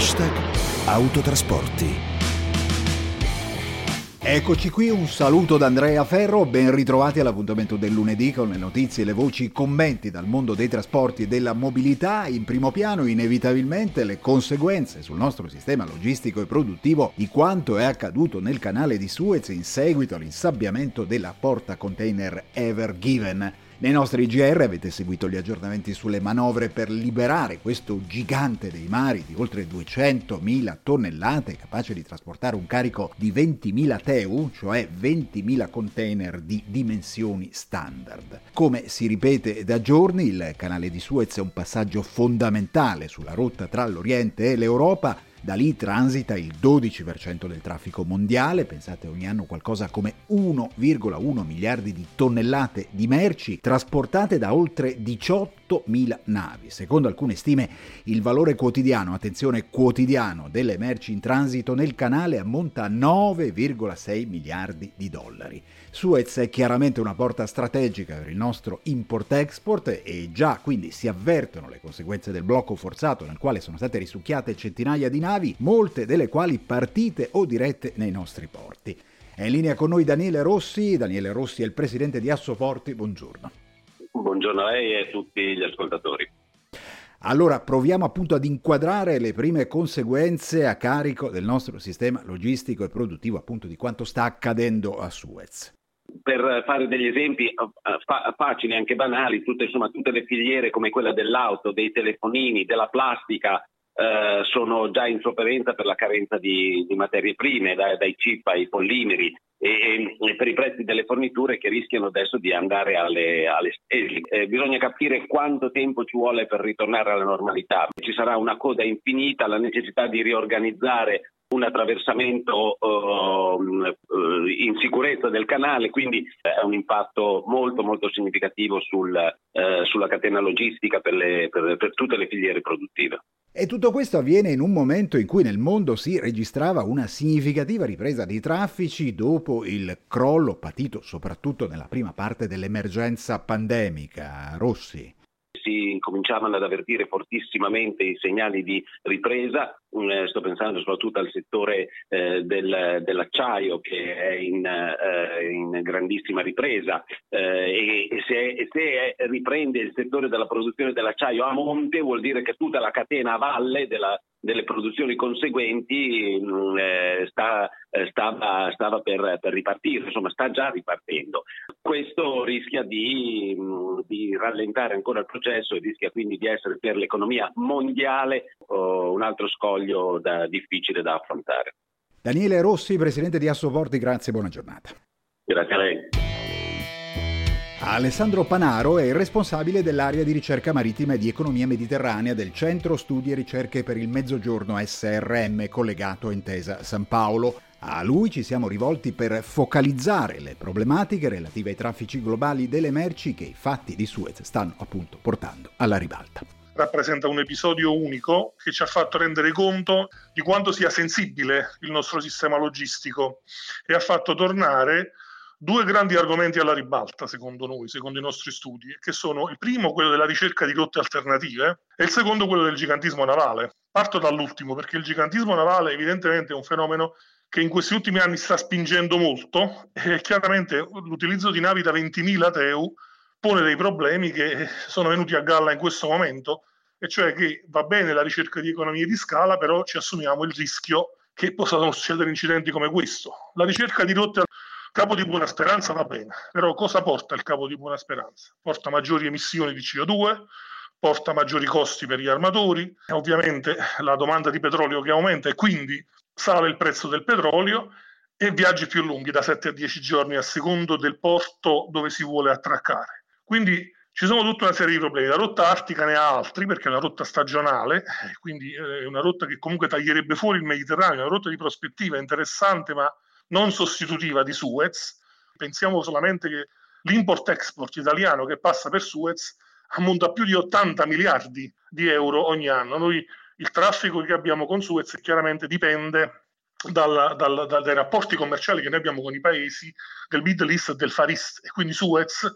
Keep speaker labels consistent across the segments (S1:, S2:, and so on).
S1: Hashtag Autotrasporti. Eccoci qui, un saluto da Andrea Ferro, ben ritrovati all'appuntamento del lunedì con le notizie, le voci, i commenti dal mondo dei trasporti e della mobilità. In primo piano inevitabilmente le conseguenze sul nostro sistema logistico e produttivo di quanto è accaduto nel canale di Suez in seguito all'insabbiamento della porta container Ever Given. Nei nostri GR avete seguito gli aggiornamenti sulle manovre per liberare questo gigante dei mari di oltre 200.000 tonnellate, capace di trasportare un carico di 20.000 TEU, cioè 20.000 container di dimensioni standard. Come si ripete da giorni, il canale di Suez è un passaggio fondamentale sulla rotta tra l'Oriente e l'Europa da lì transita il 12% del traffico mondiale, pensate ogni anno qualcosa come 1,1 miliardi di tonnellate di merci trasportate da oltre 18.000 navi. Secondo alcune stime il valore quotidiano, attenzione quotidiano, delle merci in transito nel canale ammonta a 9,6 miliardi di dollari. Suez è chiaramente una porta strategica per il nostro import-export e già quindi si avvertono le conseguenze del blocco forzato nel quale sono state risucchiate centinaia di navi, molte delle quali partite o dirette nei nostri porti. È in linea con noi Daniele Rossi, Daniele Rossi è il presidente di Assoporti, buongiorno.
S2: Buongiorno a lei e a tutti gli ascoltatori.
S1: Allora proviamo appunto ad inquadrare le prime conseguenze a carico del nostro sistema logistico e produttivo appunto di quanto sta accadendo a Suez
S2: per fare degli esempi eh, fa- facili, anche banali, tutte, insomma, tutte le filiere come quella dell'auto, dei telefonini, della plastica, eh, sono già in sofferenza per la carenza di, di materie prime, dai, dai chip ai pollimeri e, e, per i prezzi delle forniture che rischiano adesso di andare alle, alle stelle. Eh, bisogna capire quanto tempo ci vuole per ritornare alla normalità. Ci sarà una coda infinita, la necessità di riorganizzare un attraversamento uh, in sicurezza del canale, quindi è un impatto molto molto significativo sul, uh, sulla catena logistica per, le, per, per tutte le filiere produttive.
S1: E tutto questo avviene in un momento in cui nel mondo si registrava una significativa ripresa dei traffici dopo il crollo patito soprattutto nella prima parte dell'emergenza pandemica. Rossi
S2: si incominciavano ad avvertire fortissimamente i segnali di ripresa, eh, sto pensando soprattutto al settore eh, del, dell'acciaio che è in, eh, in grandissima ripresa. Eh, e, se, se, riprende il settore della produzione dell'acciaio a monte vuol dire che tutta la catena a valle della, delle produzioni conseguenti mm, eh, sta, eh, stava, stava per, per, ripartire, insomma sta già ripartendo. Questo rischia di, mm, di, rallentare ancora il processo e rischia quindi di essere per l'economia mondiale oh, un altro scoglio da, difficile da affrontare.
S1: Daniele Rossi, presidente di Assoporti, grazie, buona giornata.
S2: Grazie a lei.
S1: Alessandro Panaro è il responsabile dell'area di ricerca marittima e di economia mediterranea del Centro Studi e Ricerche per il Mezzogiorno SRM collegato a Intesa San Paolo. A lui ci siamo rivolti per focalizzare le problematiche relative ai traffici globali delle merci che i fatti di Suez stanno appunto portando alla ribalta
S3: rappresenta un episodio unico che ci ha fatto rendere conto di quanto sia sensibile il nostro sistema logistico e ha fatto tornare due grandi argomenti alla ribalta, secondo noi, secondo i nostri studi, che sono il primo quello della ricerca di rotte alternative e il secondo quello del gigantismo navale. Parto dall'ultimo perché il gigantismo navale evidentemente è un fenomeno che in questi ultimi anni sta spingendo molto e chiaramente l'utilizzo di navi da 20.000 TEU pone dei problemi che sono venuti a galla in questo momento, e cioè che va bene la ricerca di economie di scala, però ci assumiamo il rischio che possano succedere incidenti come questo. La ricerca di rotte Capo di Buona Speranza va bene, però cosa porta il Capo di Buona Speranza? Porta maggiori emissioni di CO2, porta maggiori costi per gli armatori, ovviamente la domanda di petrolio che aumenta e quindi sale il prezzo del petrolio e viaggi più lunghi da 7 a 10 giorni a secondo del porto dove si vuole attraccare. Quindi ci sono tutta una serie di problemi. La rotta artica ne ha altri perché è una rotta stagionale, quindi è una rotta che comunque taglierebbe fuori il Mediterraneo, una rotta di prospettiva interessante ma non sostitutiva di Suez. Pensiamo solamente che l'import-export italiano che passa per Suez ammonta a più di 80 miliardi di euro ogni anno. Noi il traffico che abbiamo con Suez chiaramente dipende dal, dal, dal, dai rapporti commerciali che noi abbiamo con i paesi del Middle East e del Far East e quindi Suez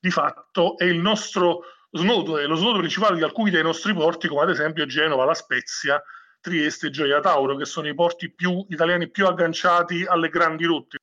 S3: di fatto è il nostro snodo, è lo snodo principale di alcuni dei nostri porti come ad esempio Genova, La Spezia Trieste e Gioia Tauro, che sono i porti più italiani più agganciati alle grandi rotte.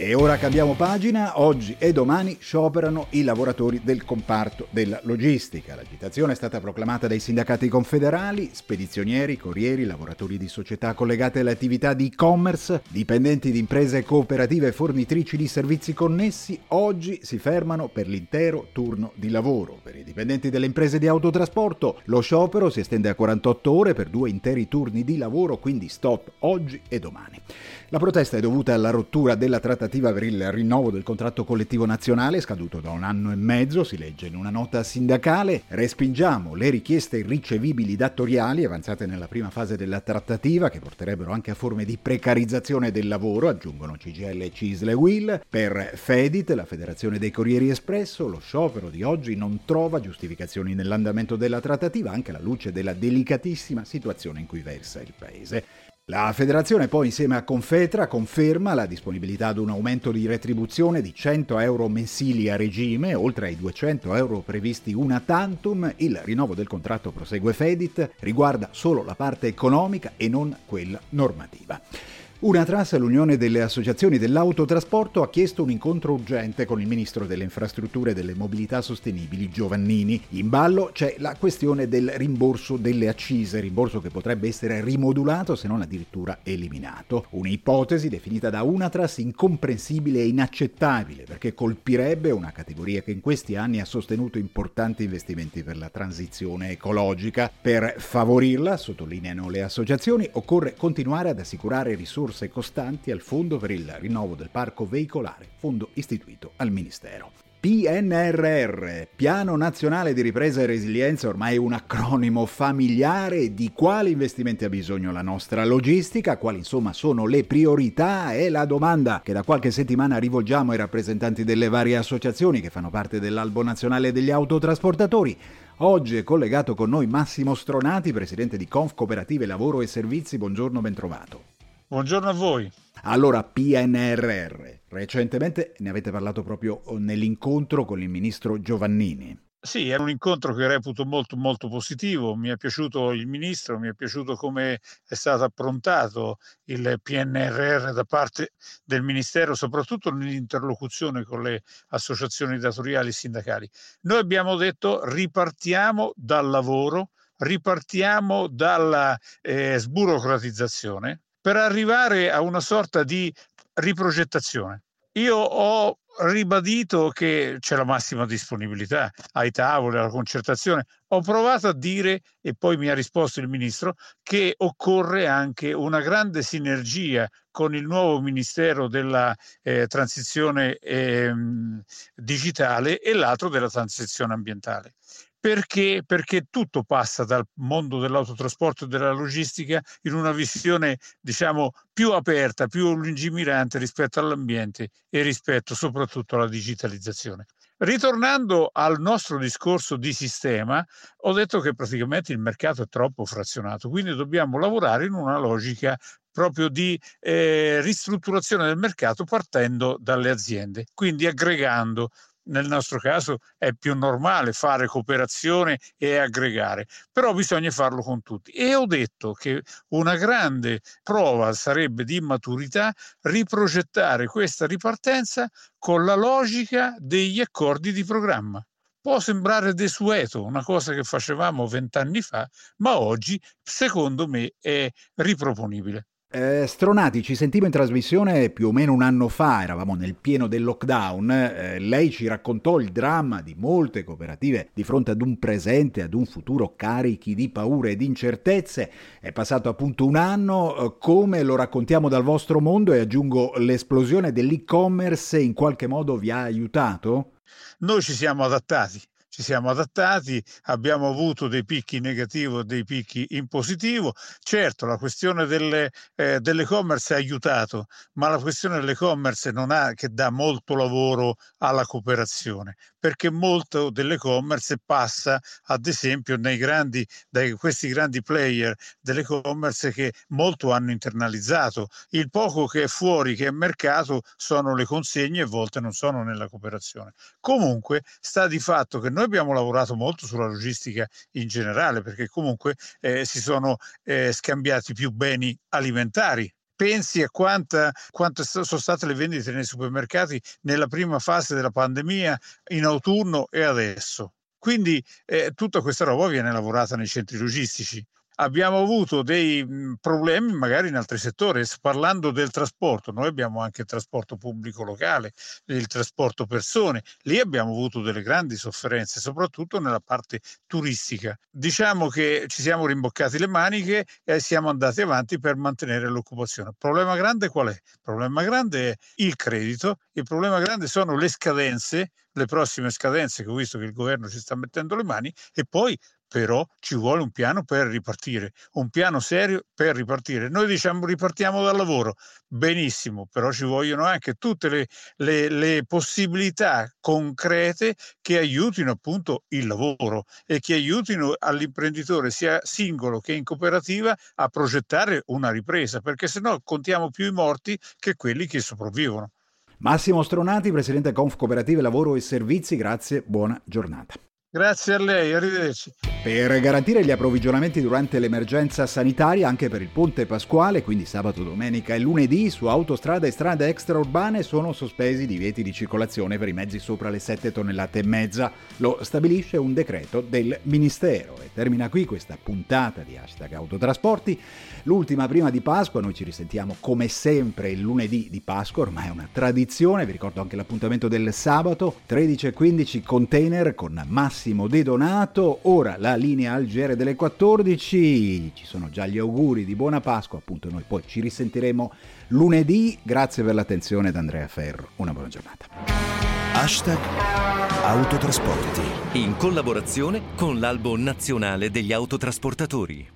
S1: E ora cambiamo pagina, oggi e domani scioperano i lavoratori del comparto della logistica. L'agitazione è stata proclamata dai sindacati confederali, spedizionieri, corrieri, lavoratori di società collegate alle attività di e-commerce, dipendenti di imprese cooperative e fornitrici di servizi connessi, oggi si fermano per l'intero turno di lavoro. Per i dipendenti delle imprese di autotrasporto lo sciopero si estende a 48 ore per due interi turni di lavoro, quindi stop oggi e domani. La protesta è dovuta alla rottura della trattativa per il rinnovo del contratto collettivo nazionale scaduto da un anno e mezzo, si legge in una nota sindacale. Respingiamo le richieste irricevibili datoriali avanzate nella prima fase della trattativa che porterebbero anche a forme di precarizzazione del lavoro, aggiungono CGL, Cisle e Will. Per Fedit, la Federazione dei Corrieri Espresso, lo sciopero di oggi non trova giustificazioni nell'andamento della trattativa anche alla luce della delicatissima situazione in cui versa il Paese. La federazione poi insieme a Confetra conferma la disponibilità ad un aumento di retribuzione di 100 euro mensili a regime, oltre ai 200 euro previsti una tantum. Il rinnovo del contratto prosegue Fedit, riguarda solo la parte economica e non quella normativa. Una tras, l'Unione delle Associazioni dell'Autotrasporto, ha chiesto un incontro urgente con il Ministro delle Infrastrutture e delle Mobilità Sostenibili Giovannini. In ballo c'è la questione del rimborso delle accise, rimborso che potrebbe essere rimodulato se non addirittura eliminato. Un'ipotesi definita da Unatras incomprensibile e inaccettabile perché colpirebbe una categoria che in questi anni ha sostenuto importanti investimenti per la transizione ecologica. Per favorirla, sottolineano le associazioni, occorre continuare ad assicurare risorse risorse costanti al Fondo per il rinnovo del parco veicolare, fondo istituito al Ministero. PNRR, Piano Nazionale di Ripresa e Resilienza, ormai un acronimo familiare di quali investimenti ha bisogno la nostra logistica, quali insomma sono le priorità e la domanda che da qualche settimana rivolgiamo ai rappresentanti delle varie associazioni che fanno parte dell'Albo Nazionale degli Autotrasportatori. Oggi è collegato con noi Massimo Stronati, presidente di Conf Cooperative Lavoro e Servizi. Buongiorno, ben trovato.
S4: Buongiorno a voi.
S1: Allora, PNRR. Recentemente ne avete parlato proprio nell'incontro con il ministro Giovannini.
S4: Sì, era un incontro che reputo molto molto positivo, mi è piaciuto il ministro, mi è piaciuto come è stato approntato il PNRR da parte del ministero, soprattutto nell'interlocuzione con le associazioni datoriali e sindacali. Noi abbiamo detto ripartiamo dal lavoro, ripartiamo dalla eh, sburocratizzazione, per arrivare a una sorta di riprogettazione. Io ho ribadito che c'è la massima disponibilità ai tavoli, alla concertazione. Ho provato a dire, e poi mi ha risposto il ministro, che occorre anche una grande sinergia con il nuovo Ministero della eh, Transizione eh, Digitale e l'altro della Transizione Ambientale. Perché? Perché tutto passa dal mondo dell'autotrasporto e della logistica in una visione, diciamo, più aperta, più lungimirante rispetto all'ambiente e rispetto soprattutto alla digitalizzazione. Ritornando al nostro discorso di sistema, ho detto che praticamente il mercato è troppo frazionato, quindi dobbiamo lavorare in una logica proprio di eh, ristrutturazione del mercato partendo dalle aziende, quindi aggregando nel nostro caso è più normale fare cooperazione e aggregare, però bisogna farlo con tutti. E ho detto che una grande prova sarebbe di maturità riprogettare questa ripartenza con la logica degli accordi di programma. Può sembrare desueto, una cosa che facevamo vent'anni fa, ma oggi secondo me è riproponibile.
S1: Eh, Stronati, ci sentivo in trasmissione più o meno un anno fa, eravamo nel pieno del lockdown, eh, lei ci raccontò il dramma di molte cooperative di fronte ad un presente, ad un futuro carichi di paure e di incertezze. È passato appunto un anno, eh, come lo raccontiamo dal vostro mondo e aggiungo l'esplosione dell'e-commerce in qualche modo vi ha aiutato?
S4: Noi ci siamo adattati ci siamo adattati, abbiamo avuto dei picchi negativi e dei picchi in positivo. Certo, la questione delle, eh, dell'e-commerce ha aiutato, ma la questione dell'e-commerce non ha che dà molto lavoro alla cooperazione, perché molto dell'e-commerce passa, ad esempio, grandi, dai questi grandi player dell'e-commerce che molto hanno internalizzato. Il poco che è fuori, che è mercato, sono le consegne e a volte non sono nella cooperazione. Comunque sta di fatto che noi abbiamo lavorato molto sulla logistica in generale perché comunque eh, si sono eh, scambiati più beni alimentari pensi a quanta, quante sono state le vendite nei supermercati nella prima fase della pandemia, in autunno e adesso. Quindi eh, tutta questa roba viene lavorata nei centri logistici abbiamo avuto dei problemi magari in altri settori. Parlando del trasporto, noi abbiamo anche il trasporto pubblico locale, il trasporto persone, lì abbiamo avuto delle grandi sofferenze, soprattutto nella parte turistica. Diciamo che ci siamo rimboccati le maniche e siamo andati avanti per mantenere l'occupazione. Il problema grande qual è? Il problema grande è il credito, il problema grande sono le scadenze, le prossime scadenze che ho visto che il governo ci sta mettendo le mani e poi però ci vuole un piano per ripartire, un piano serio per ripartire. Noi diciamo ripartiamo dal lavoro, benissimo, però ci vogliono anche tutte le, le, le possibilità concrete che aiutino appunto il lavoro e che aiutino all'imprenditore sia singolo che in cooperativa a progettare una ripresa, perché se no contiamo più i morti che quelli che sopravvivono.
S1: Massimo Stronati, Presidente Conf Cooperative Lavoro e Servizi, grazie, buona giornata.
S4: Grazie a lei, arrivederci.
S1: Per garantire gli approvvigionamenti durante l'emergenza sanitaria anche per il ponte pasquale, quindi sabato, domenica e lunedì, su autostrade e strade extraurbane sono sospesi i divieti di circolazione per i mezzi sopra le 7 tonnellate e mezza. Lo stabilisce un decreto del Ministero. E termina qui questa puntata di hashtag autotrasporti. L'ultima prima di Pasqua, noi ci risentiamo come sempre il lunedì di Pasqua, ormai è una tradizione, vi ricordo anche l'appuntamento del sabato, 13 e 15 container con Massimo Massimo De Donato. Ora la linea al GR delle 14. Ci sono già gli auguri di buona Pasqua. Appunto, noi poi ci risentiremo lunedì. Grazie per l'attenzione da Andrea Ferro. Una buona giornata.
S5: Hashtag Autotrasporti. In collaborazione con l'Albo Nazionale degli Autotrasportatori.